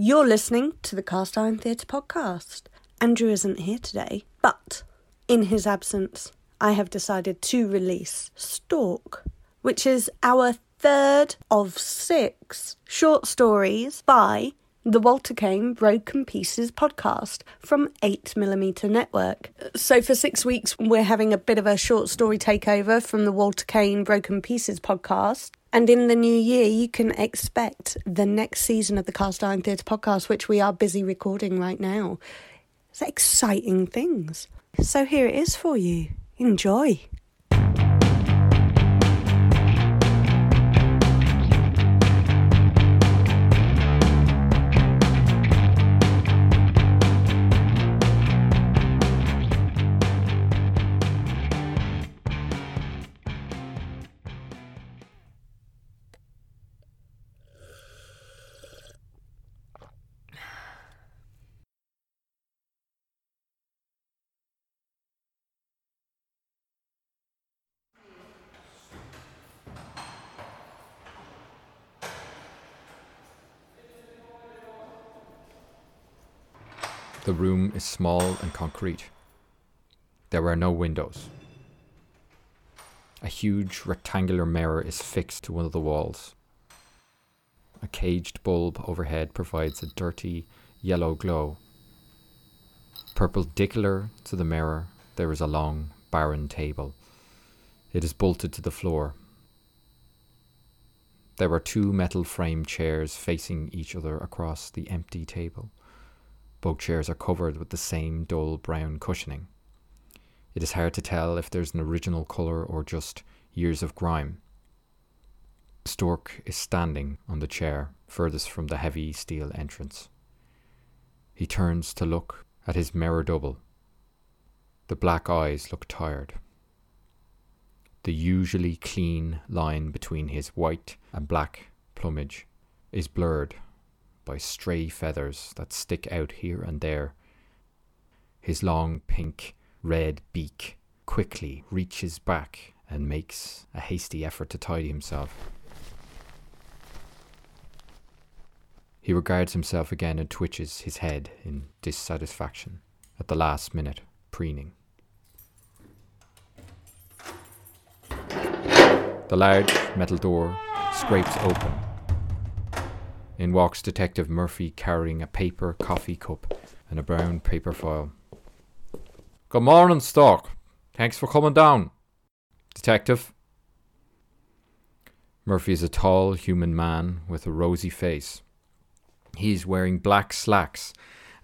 You're listening to the Cast Iron Theatre podcast. Andrew isn't here today, but in his absence, I have decided to release Stork, which is our third of six short stories by the Walter Kane Broken Pieces podcast from 8mm Network. So, for six weeks, we're having a bit of a short story takeover from the Walter Kane Broken Pieces podcast. And in the new year, you can expect the next season of the Cast Iron Theatre podcast, which we are busy recording right now. It's exciting things. So, here it is for you. Enjoy. The room is small and concrete. There are no windows. A huge rectangular mirror is fixed to one of the walls. A caged bulb overhead provides a dirty yellow glow. Perpendicular to the mirror, there is a long, barren table. It is bolted to the floor. There are two metal frame chairs facing each other across the empty table. Both chairs are covered with the same dull brown cushioning. It is hard to tell if there's an original colour or just years of grime. Stork is standing on the chair furthest from the heavy steel entrance. He turns to look at his mirror double. The black eyes look tired. The usually clean line between his white and black plumage is blurred by stray feathers that stick out here and there. His long pink red beak quickly reaches back and makes a hasty effort to tidy himself. He regards himself again and twitches his head in dissatisfaction at the last minute, preening. The large metal door scrapes open in walks Detective Murphy carrying a paper coffee cup and a brown paper file. Good morning, Stork. Thanks for coming down. Detective. Murphy is a tall human man with a rosy face. He is wearing black slacks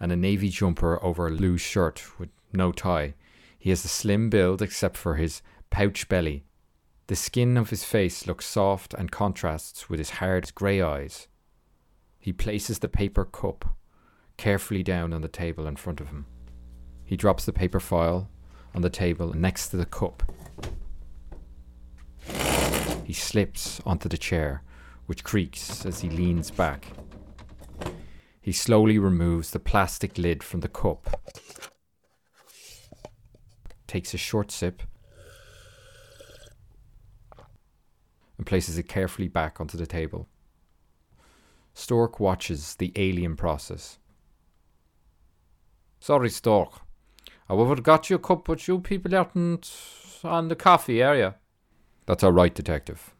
and a navy jumper over a loose shirt with no tie. He has a slim build except for his pouch belly. The skin of his face looks soft and contrasts with his hard grey eyes. He places the paper cup carefully down on the table in front of him. He drops the paper file on the table next to the cup. He slips onto the chair, which creaks as he leans back. He slowly removes the plastic lid from the cup, takes a short sip, and places it carefully back onto the table. Stork watches the alien process. Sorry, Stork. I would have got you a cup, but you people aren't on the coffee area. That's all right, Detective.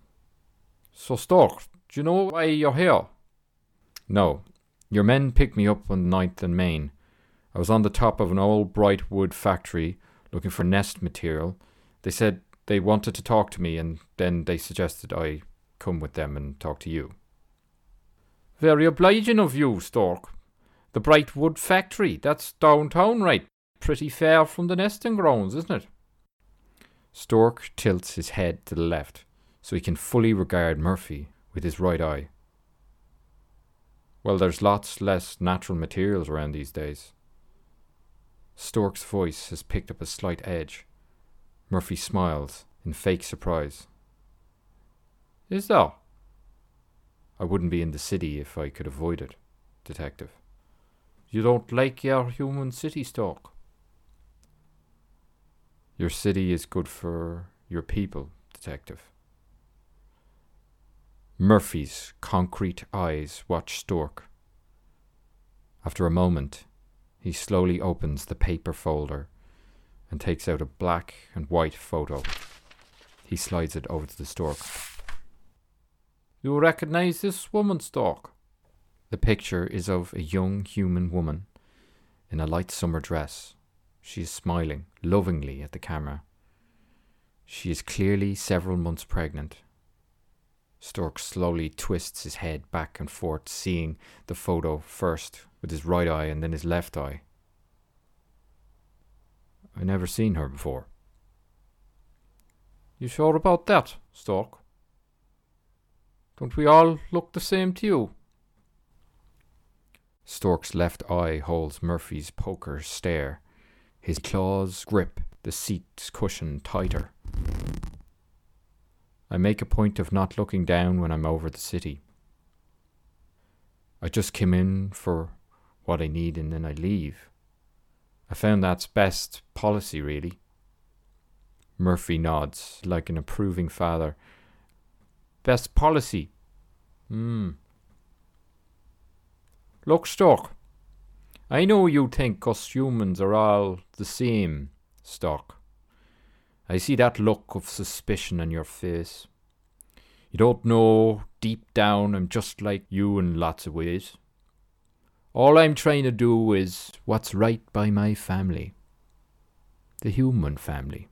So, Stork, do you know why you're here? No. Your men picked me up on Ninth and Main. I was on the top of an old bright wood factory looking for nest material. They said they wanted to talk to me, and then they suggested I come with them and talk to you. Very obliging of you, Stork. The Bright Wood Factory, that's downtown, right? Pretty far from the nesting grounds, isn't it? Stork tilts his head to the left so he can fully regard Murphy with his right eye. Well, there's lots less natural materials around these days. Stork's voice has picked up a slight edge. Murphy smiles in fake surprise. Is there? I wouldn't be in the city if I could avoid it, Detective. You don't like your human city Stork? Your city is good for your people, Detective. Murphy's concrete eyes watch Stork. After a moment, he slowly opens the paper folder and takes out a black and white photo. He slides it over to the stork. You will recognize this woman, stork? The picture is of a young human woman in a light summer dress. She is smiling lovingly at the camera. She is clearly several months pregnant. Stork slowly twists his head back and forth, seeing the photo first with his right eye and then his left eye. I never seen her before. You sure about that, Stork? Don't we all look the same to you? Stork's left eye holds Murphy's poker stare. His claws grip the seat's cushion tighter. I make a point of not looking down when I'm over the city. I just came in for what I need and then I leave. I found that's best policy, really. Murphy nods, like an approving father. Best policy? Hmm. Look, Stork. I know you think us humans are all the same, Stork. I see that look of suspicion on your face. You don't know deep down I'm just like you in lots of ways. All I'm trying to do is what's right by my family. The human family.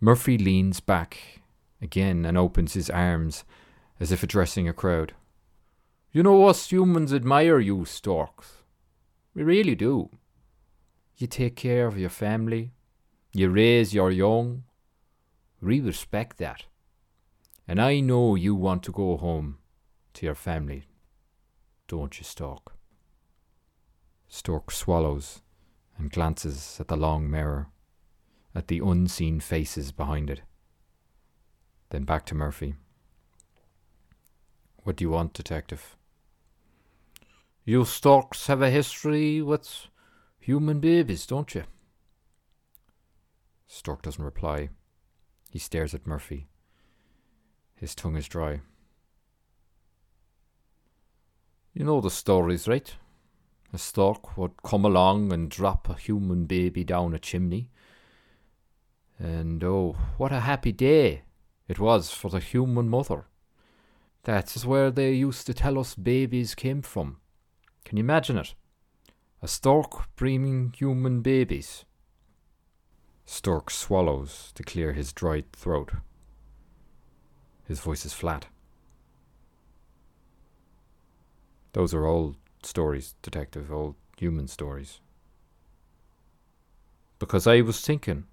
Murphy leans back again and opens his arms as if addressing a crowd. You know, us humans admire you, storks. We really do. You take care of your family, you raise your young. We respect that. And I know you want to go home to your family don't you, Stork? Stork swallows and glances at the long mirror, at the unseen faces behind it. Then back to Murphy. What do you want, Detective? You storks have a history with human babies, don't you? Stork doesn't reply. He stares at Murphy. His tongue is dry. You know the stories, right? A stork would come along and drop a human baby down a chimney. And oh, what a happy day it was for the human mother. That's where they used to tell us babies came from. Can you imagine it? A stork bringing human babies. Stork swallows to clear his dried throat. His voice is flat. Those are old stories, detective, old human stories. Because I was thinking.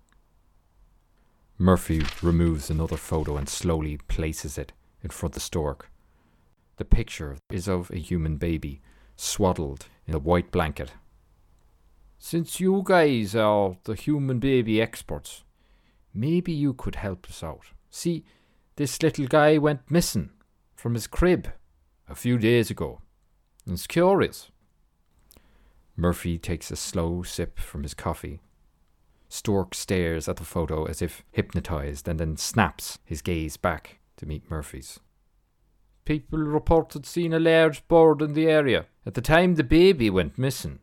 Murphy removes another photo and slowly places it in front of the stork. The picture is of a human baby, swaddled in a white blanket. Since you guys are the human baby experts, maybe you could help us out. See, this little guy went missing from his crib a few days ago. It's curious. Murphy takes a slow sip from his coffee. Stork stares at the photo as if hypnotized and then snaps his gaze back to meet Murphy's. People reported seeing a large bird in the area at the time the baby went missing.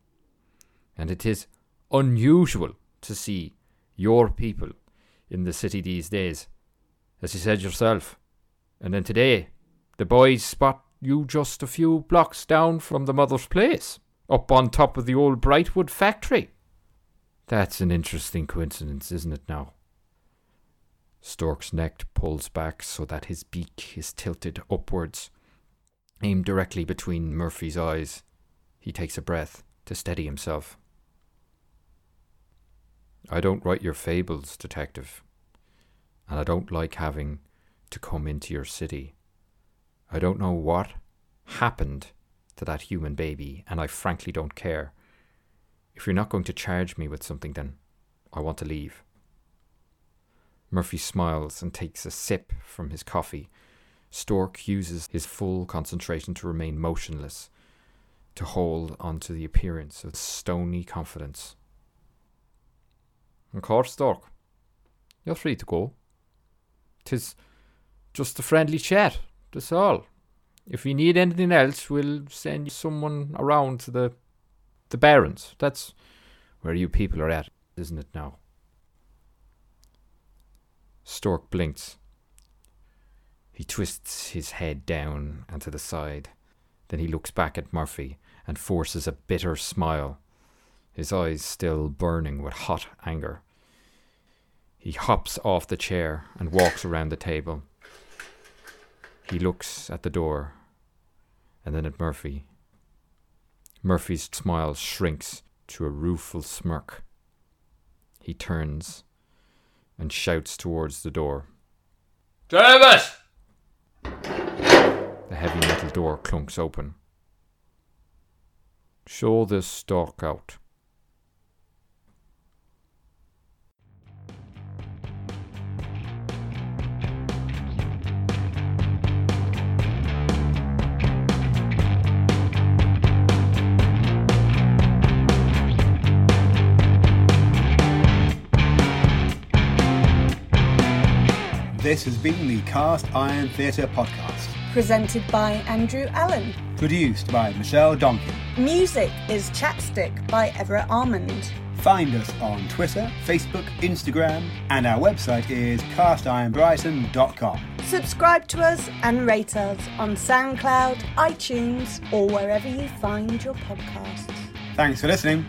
And it is unusual to see your people in the city these days, as you said yourself. And then today, the boys spot you just a few blocks down from the mother's place, up on top of the old Brightwood factory. That's an interesting coincidence, isn't it now? Stork's neck pulls back so that his beak is tilted upwards, aimed directly between Murphy's eyes. He takes a breath to steady himself. I don't write your fables, detective, and I don't like having to come into your city. I don't know what happened to that human baby, and I frankly don't care. If you're not going to charge me with something, then I want to leave. Murphy smiles and takes a sip from his coffee. Stork uses his full concentration to remain motionless, to hold on to the appearance of stony confidence. Of course, Stork. You're free to go. Tis just a friendly chat, that's all. if you need anything else, we'll send someone around to the the barons. That's where you people are at, isn't it now? Stork blinks. He twists his head down and to the side. Then he looks back at Murphy and forces a bitter smile, his eyes still burning with hot anger. He hops off the chair and walks around the table. He looks at the door and then at Murphy. Murphy's smile shrinks to a rueful smirk. He turns and shouts towards the door. Davis! The heavy metal door clunks open. Show this stork out. This has been the Cast Iron Theatre podcast, Presented by Andrew Allen. produced by Michelle Donkin. Music is Chapstick by Everett Armand. Find us on Twitter, Facebook, Instagram, and our website is castironbrighton.com. Subscribe to us and rate us on SoundCloud, iTunes, or wherever you find your podcasts. Thanks for listening.